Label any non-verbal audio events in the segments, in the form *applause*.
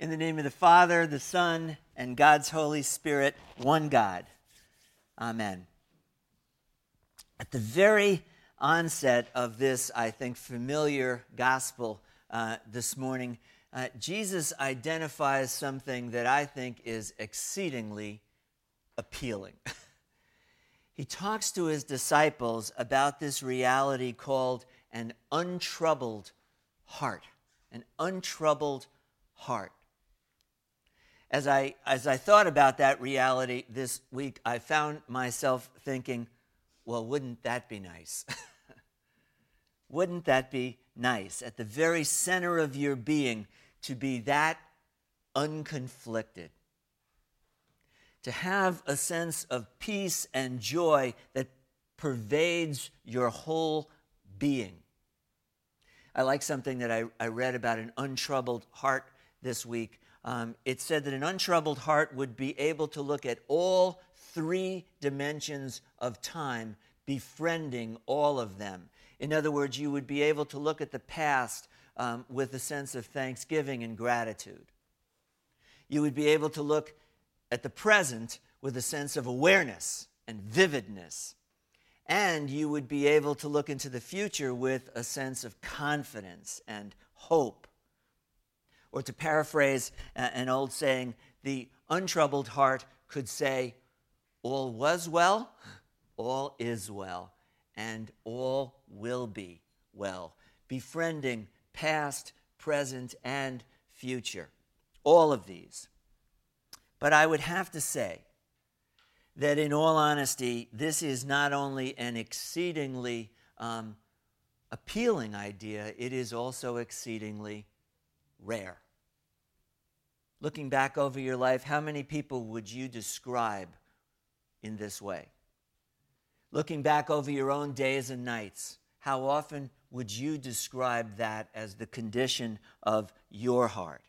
In the name of the Father, the Son, and God's Holy Spirit, one God. Amen. At the very onset of this, I think, familiar gospel uh, this morning, uh, Jesus identifies something that I think is exceedingly appealing. *laughs* he talks to his disciples about this reality called an untroubled heart. An untroubled heart as I, as I thought about that reality this week, I found myself thinking, well, wouldn't that be nice? *laughs* wouldn't that be nice at the very center of your being to be that unconflicted? To have a sense of peace and joy that pervades your whole being. I like something that I, I read about an untroubled heart this week um, it said that an untroubled heart would be able to look at all three dimensions of time, befriending all of them. In other words, you would be able to look at the past um, with a sense of thanksgiving and gratitude. You would be able to look at the present with a sense of awareness and vividness. And you would be able to look into the future with a sense of confidence and hope or to paraphrase an old saying, the untroubled heart could say, All was well, all is well, and all will be well, befriending past, present, and future. All of these. But I would have to say that, in all honesty, this is not only an exceedingly um, appealing idea, it is also exceedingly rare. Looking back over your life, how many people would you describe in this way? Looking back over your own days and nights, how often would you describe that as the condition of your heart?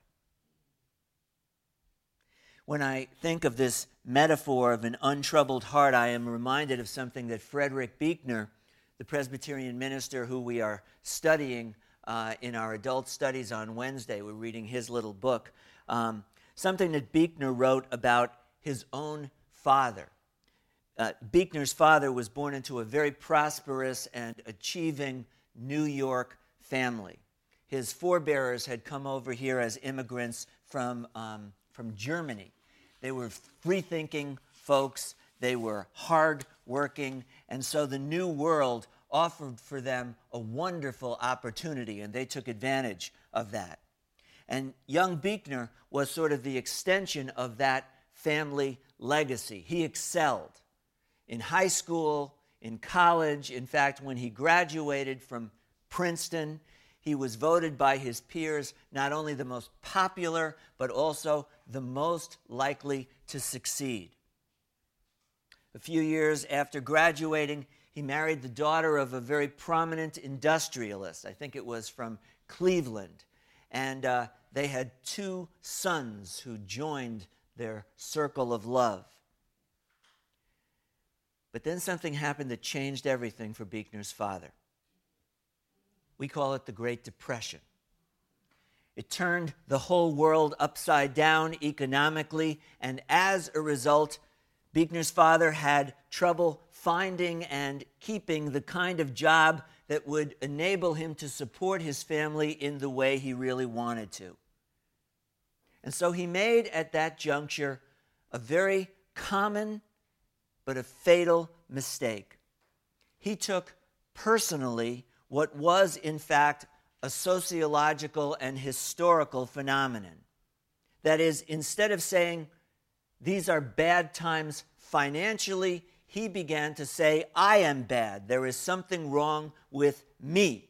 When I think of this metaphor of an untroubled heart, I am reminded of something that Frederick Buechner, the Presbyterian minister who we are studying uh, in our adult studies on Wednesday. We're reading his little book. Um, something that Buechner wrote about his own father. Uh, Buechner's father was born into a very prosperous and achieving New York family. His forebears had come over here as immigrants from, um, from Germany. They were free thinking folks, they were hard working, and so the New World offered for them a wonderful opportunity, and they took advantage of that. And young Buechner was sort of the extension of that family legacy. He excelled in high school, in college. In fact, when he graduated from Princeton, he was voted by his peers not only the most popular, but also the most likely to succeed. A few years after graduating, he married the daughter of a very prominent industrialist. I think it was from Cleveland. And uh, they had two sons who joined their circle of love. But then something happened that changed everything for Buechner's father. We call it the Great Depression. It turned the whole world upside down economically, and as a result, Buechner's father had trouble finding and keeping the kind of job that would enable him to support his family in the way he really wanted to. And so he made at that juncture a very common but a fatal mistake. He took personally what was, in fact, a sociological and historical phenomenon. That is, instead of saying, these are bad times financially, he began to say, I am bad. There is something wrong with me.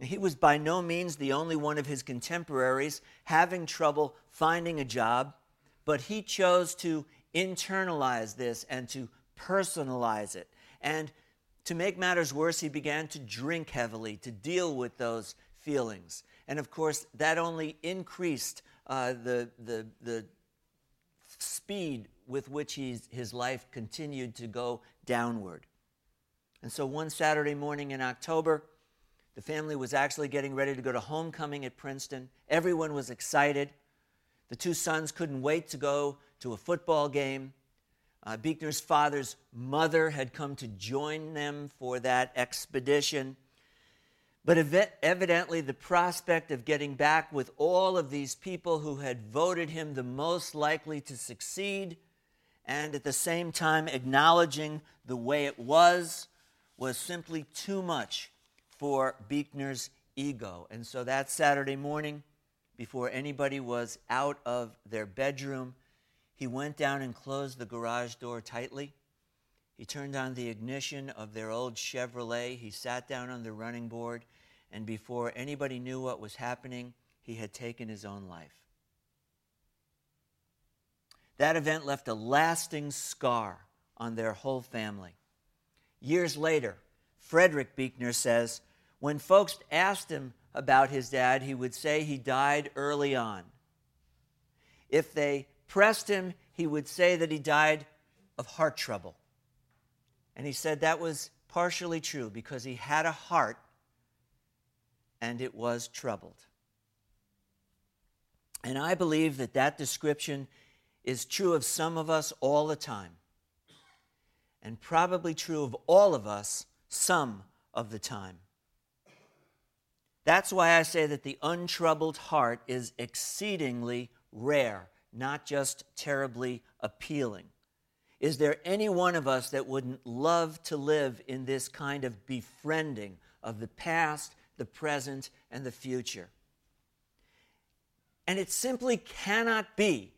He was by no means the only one of his contemporaries having trouble finding a job, but he chose to internalize this and to personalize it. And to make matters worse, he began to drink heavily to deal with those feelings. And of course, that only increased uh, the, the, the speed with which his life continued to go downward. And so one Saturday morning in October, the family was actually getting ready to go to homecoming at Princeton. Everyone was excited. The two sons couldn't wait to go to a football game. Uh, Buechner's father's mother had come to join them for that expedition. But ev- evidently, the prospect of getting back with all of these people who had voted him the most likely to succeed, and at the same time acknowledging the way it was, was simply too much for Buechner's ego. And so that Saturday morning, before anybody was out of their bedroom, he went down and closed the garage door tightly. He turned on the ignition of their old Chevrolet. He sat down on the running board, and before anybody knew what was happening, he had taken his own life. That event left a lasting scar on their whole family. Years later, Frederick Buechner says, when folks asked him about his dad, he would say he died early on. If they pressed him, he would say that he died of heart trouble. And he said that was partially true because he had a heart and it was troubled. And I believe that that description is true of some of us all the time, and probably true of all of us some of the time. That's why I say that the untroubled heart is exceedingly rare not just terribly appealing. Is there any one of us that wouldn't love to live in this kind of befriending of the past, the present, and the future? And it simply cannot be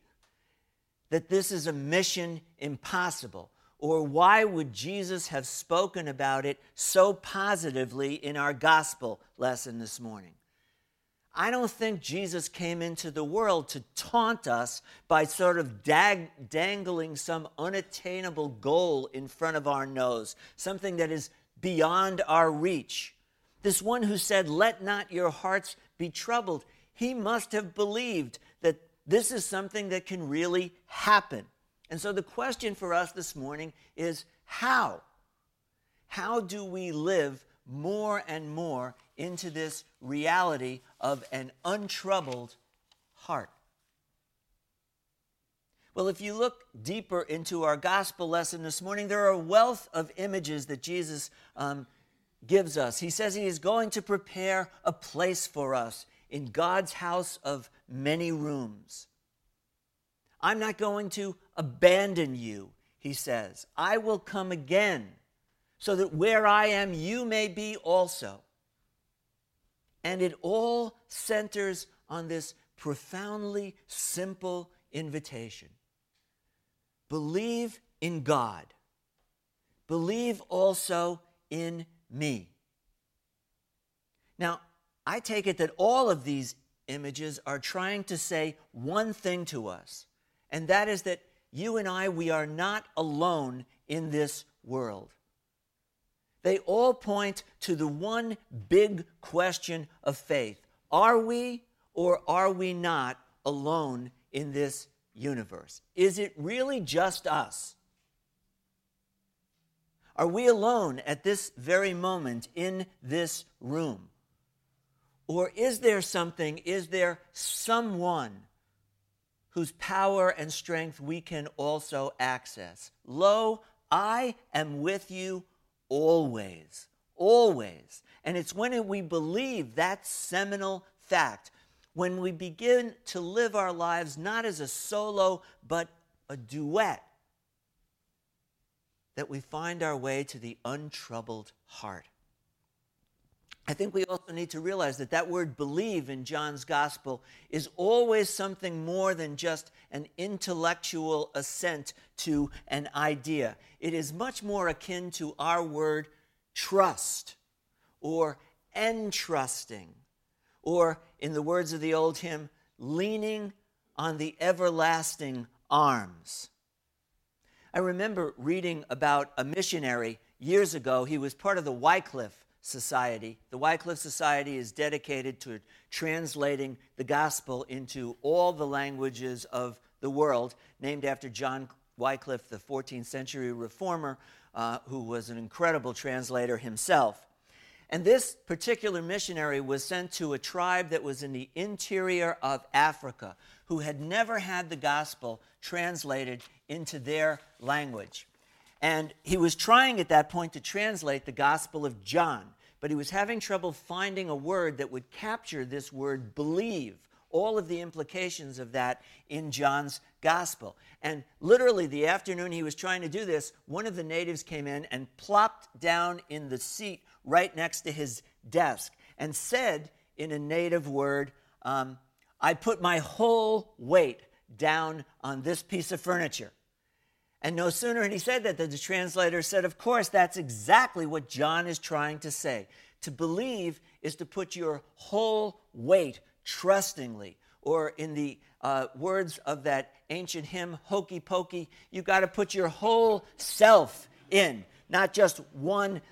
that this is a mission impossible. Or why would Jesus have spoken about it so positively in our gospel lesson this morning? I don't think Jesus came into the world to taunt us by sort of dag- dangling some unattainable goal in front of our nose, something that is beyond our reach. This one who said, Let not your hearts be troubled, he must have believed this is something that can really happen. And so the question for us this morning is how? How do we live more and more into this reality of an untroubled heart. Well, if you look deeper into our gospel lesson this morning, there are a wealth of images that Jesus um, gives us. He says he is going to prepare a place for us in God's house of many rooms. I'm not going to abandon you, he says. I will come again so that where I am, you may be also. And it all centers on this profoundly simple invitation believe in God, believe also in me. Now, I take it that all of these images are trying to say one thing to us, and that is that you and I, we are not alone in this world. They all point to the one big question of faith Are we or are we not alone in this universe? Is it really just us? Are we alone at this very moment in this room? Or is there something, is there someone whose power and strength we can also access? Lo, I am with you always, always. And it's when we believe that seminal fact, when we begin to live our lives not as a solo, but a duet, that we find our way to the untroubled heart. I think we also need to realize that that word believe in John's gospel is always something more than just an intellectual assent to an idea. It is much more akin to our word trust or entrusting, or in the words of the old hymn, leaning on the everlasting arms. I remember reading about a missionary years ago. He was part of the Wycliffe Society. The Wycliffe Society is dedicated to translating the gospel into all the languages of the world, named after John Wycliffe, the 14th century reformer, uh, who was an incredible translator himself. And this particular missionary was sent to a tribe that was in the interior of Africa who had never had the gospel translated into their language. And he was trying at that point to translate the Gospel of John, but he was having trouble finding a word that would capture this word believe, all of the implications of that in John's Gospel. And literally, the afternoon he was trying to do this, one of the natives came in and plopped down in the seat right next to his desk and said in a native word, um, I put my whole weight down on this piece of furniture. And no sooner had he said that than the translator said, Of course, that's exactly what John is trying to say. To believe is to put your whole weight trustingly, or in the uh, words of that ancient hymn, Hokey Pokey, you've got to put your whole self in, not just one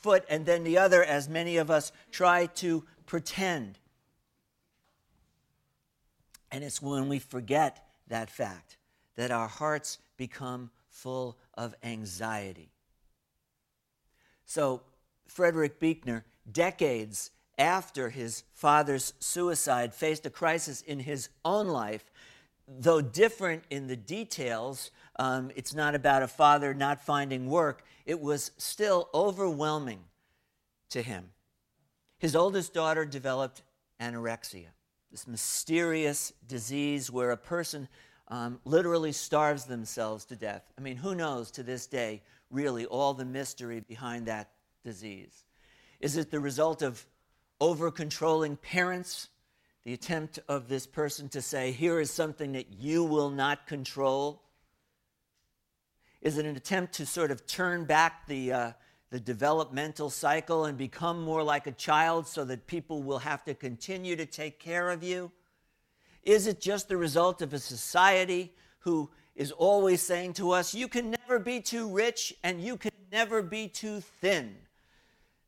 foot and then the other, as many of us try to pretend. And it's when we forget that fact that our hearts become full of anxiety. So, Frederick Buechner, decades after his father's suicide, faced a crisis in his own life. Though different in the details, um, it's not about a father not finding work, it was still overwhelming to him. His oldest daughter developed anorexia, this mysterious disease where a person um, literally starves themselves to death. I mean, who knows to this day, really, all the mystery behind that disease? Is it the result of over controlling parents? The attempt of this person to say, here is something that you will not control? Is it an attempt to sort of turn back the, uh, the developmental cycle and become more like a child so that people will have to continue to take care of you? Is it just the result of a society who is always saying to us, you can never be too rich and you can never be too thin,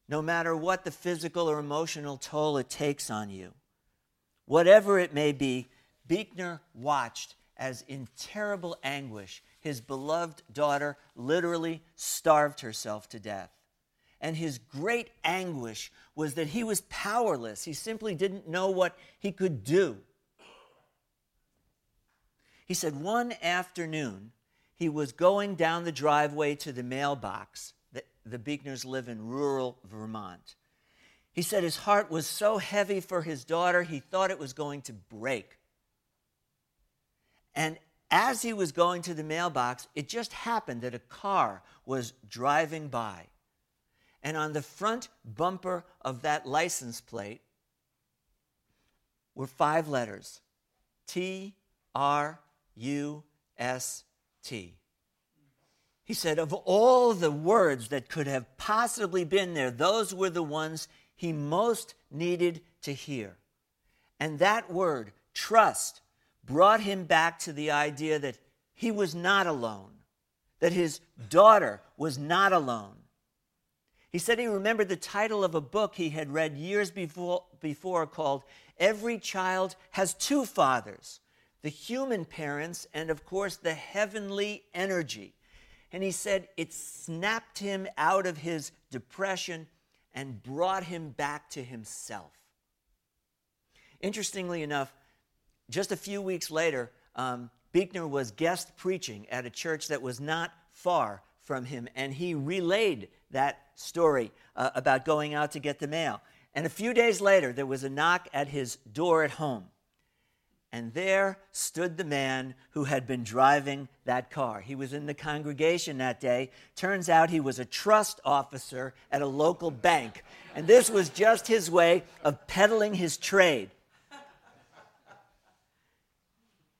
no matter what the physical or emotional toll it takes on you? Whatever it may be, Buechner watched as in terrible anguish his beloved daughter literally starved herself to death. And his great anguish was that he was powerless. He simply didn't know what he could do. He said one afternoon he was going down the driveway to the mailbox. The, the Buechners live in rural Vermont. He said his heart was so heavy for his daughter, he thought it was going to break. And as he was going to the mailbox, it just happened that a car was driving by. And on the front bumper of that license plate were five letters T R U S T. He said, of all the words that could have possibly been there, those were the ones he most needed to hear. And that word, trust, brought him back to the idea that he was not alone, that his daughter was not alone. He said he remembered the title of a book he had read years before, before called Every Child Has Two Fathers the human parents, and of course, the heavenly energy. And he said it snapped him out of his depression and brought him back to himself. Interestingly enough, just a few weeks later, um, Buechner was guest preaching at a church that was not far from him, and he relayed that story uh, about going out to get the mail. And a few days later, there was a knock at his door at home. And there stood the man who had been driving that car. He was in the congregation that day. Turns out he was a trust officer at a local bank. And this was just his way of peddling his trade.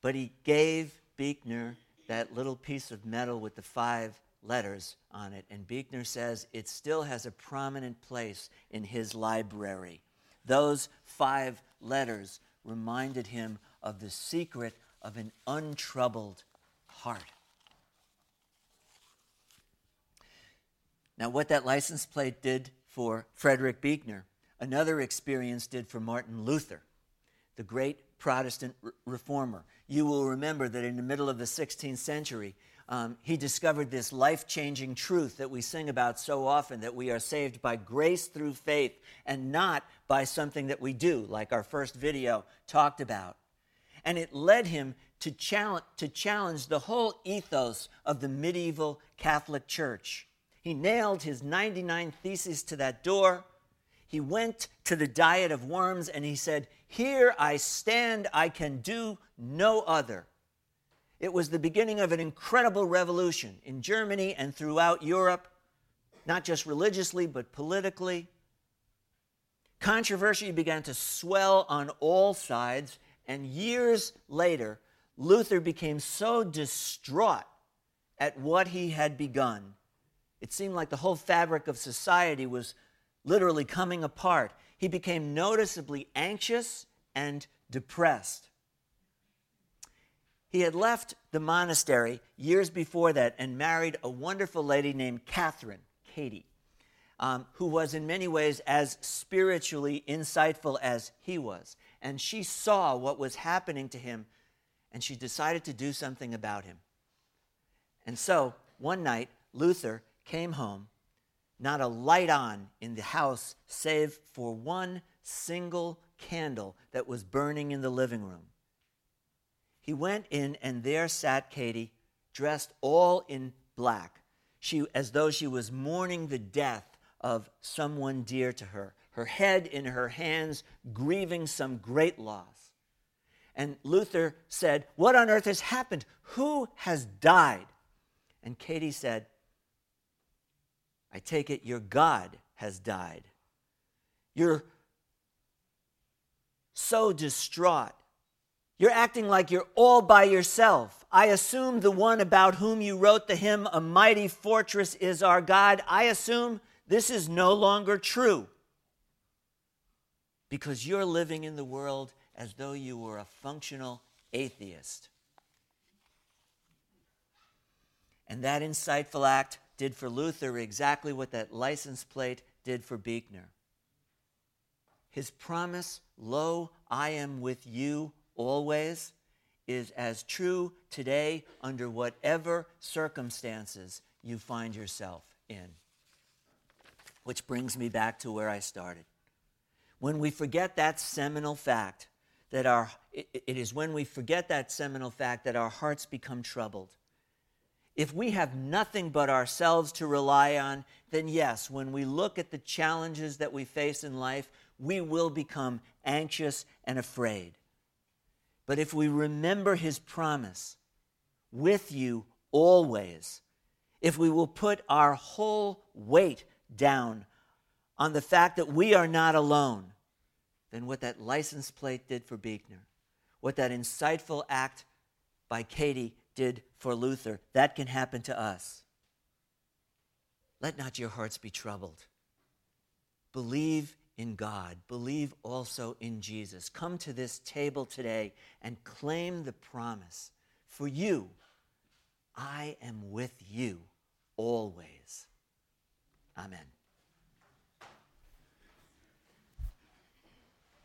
But he gave Buechner that little piece of metal with the five letters on it. And Buechner says it still has a prominent place in his library. Those five letters reminded him of the secret of an untroubled heart. Now, what that license plate did for Frederick Buechner, another experience did for Martin Luther, the great Protestant re- reformer. You will remember that in the middle of the 16th century, um, he discovered this life changing truth that we sing about so often that we are saved by grace through faith and not by something that we do, like our first video talked about. And it led him to challenge, to challenge the whole ethos of the medieval Catholic Church. He nailed his 99 theses to that door. He went to the diet of worms and he said, Here I stand, I can do no other. It was the beginning of an incredible revolution in Germany and throughout Europe, not just religiously, but politically. Controversy began to swell on all sides, and years later, Luther became so distraught at what he had begun. It seemed like the whole fabric of society was literally coming apart. He became noticeably anxious and depressed. He had left the monastery years before that and married a wonderful lady named Catherine, Katie, um, who was in many ways as spiritually insightful as he was. And she saw what was happening to him and she decided to do something about him. And so one night, Luther came home, not a light on in the house save for one single candle that was burning in the living room. He went in, and there sat Katie, dressed all in black, she, as though she was mourning the death of someone dear to her, her head in her hands, grieving some great loss. And Luther said, What on earth has happened? Who has died? And Katie said, I take it your God has died. You're so distraught you're acting like you're all by yourself. I assume the one about whom you wrote the hymn, A Mighty Fortress is Our God, I assume this is no longer true. Because you're living in the world as though you were a functional atheist. And that insightful act did for Luther exactly what that license plate did for Buechner. His promise, Lo, I am with you always is as true today under whatever circumstances you find yourself in. Which brings me back to where I started. When we forget that seminal fact, that our, it, it is when we forget that seminal fact that our hearts become troubled. If we have nothing but ourselves to rely on, then yes, when we look at the challenges that we face in life, we will become anxious and afraid. But if we remember his promise, with you always, if we will put our whole weight down on the fact that we are not alone, then what that license plate did for Buechner, what that insightful act by Katie did for Luther, that can happen to us. Let not your hearts be troubled. Believe in God, believe also in Jesus. Come to this table today and claim the promise. For you, I am with you always. Amen.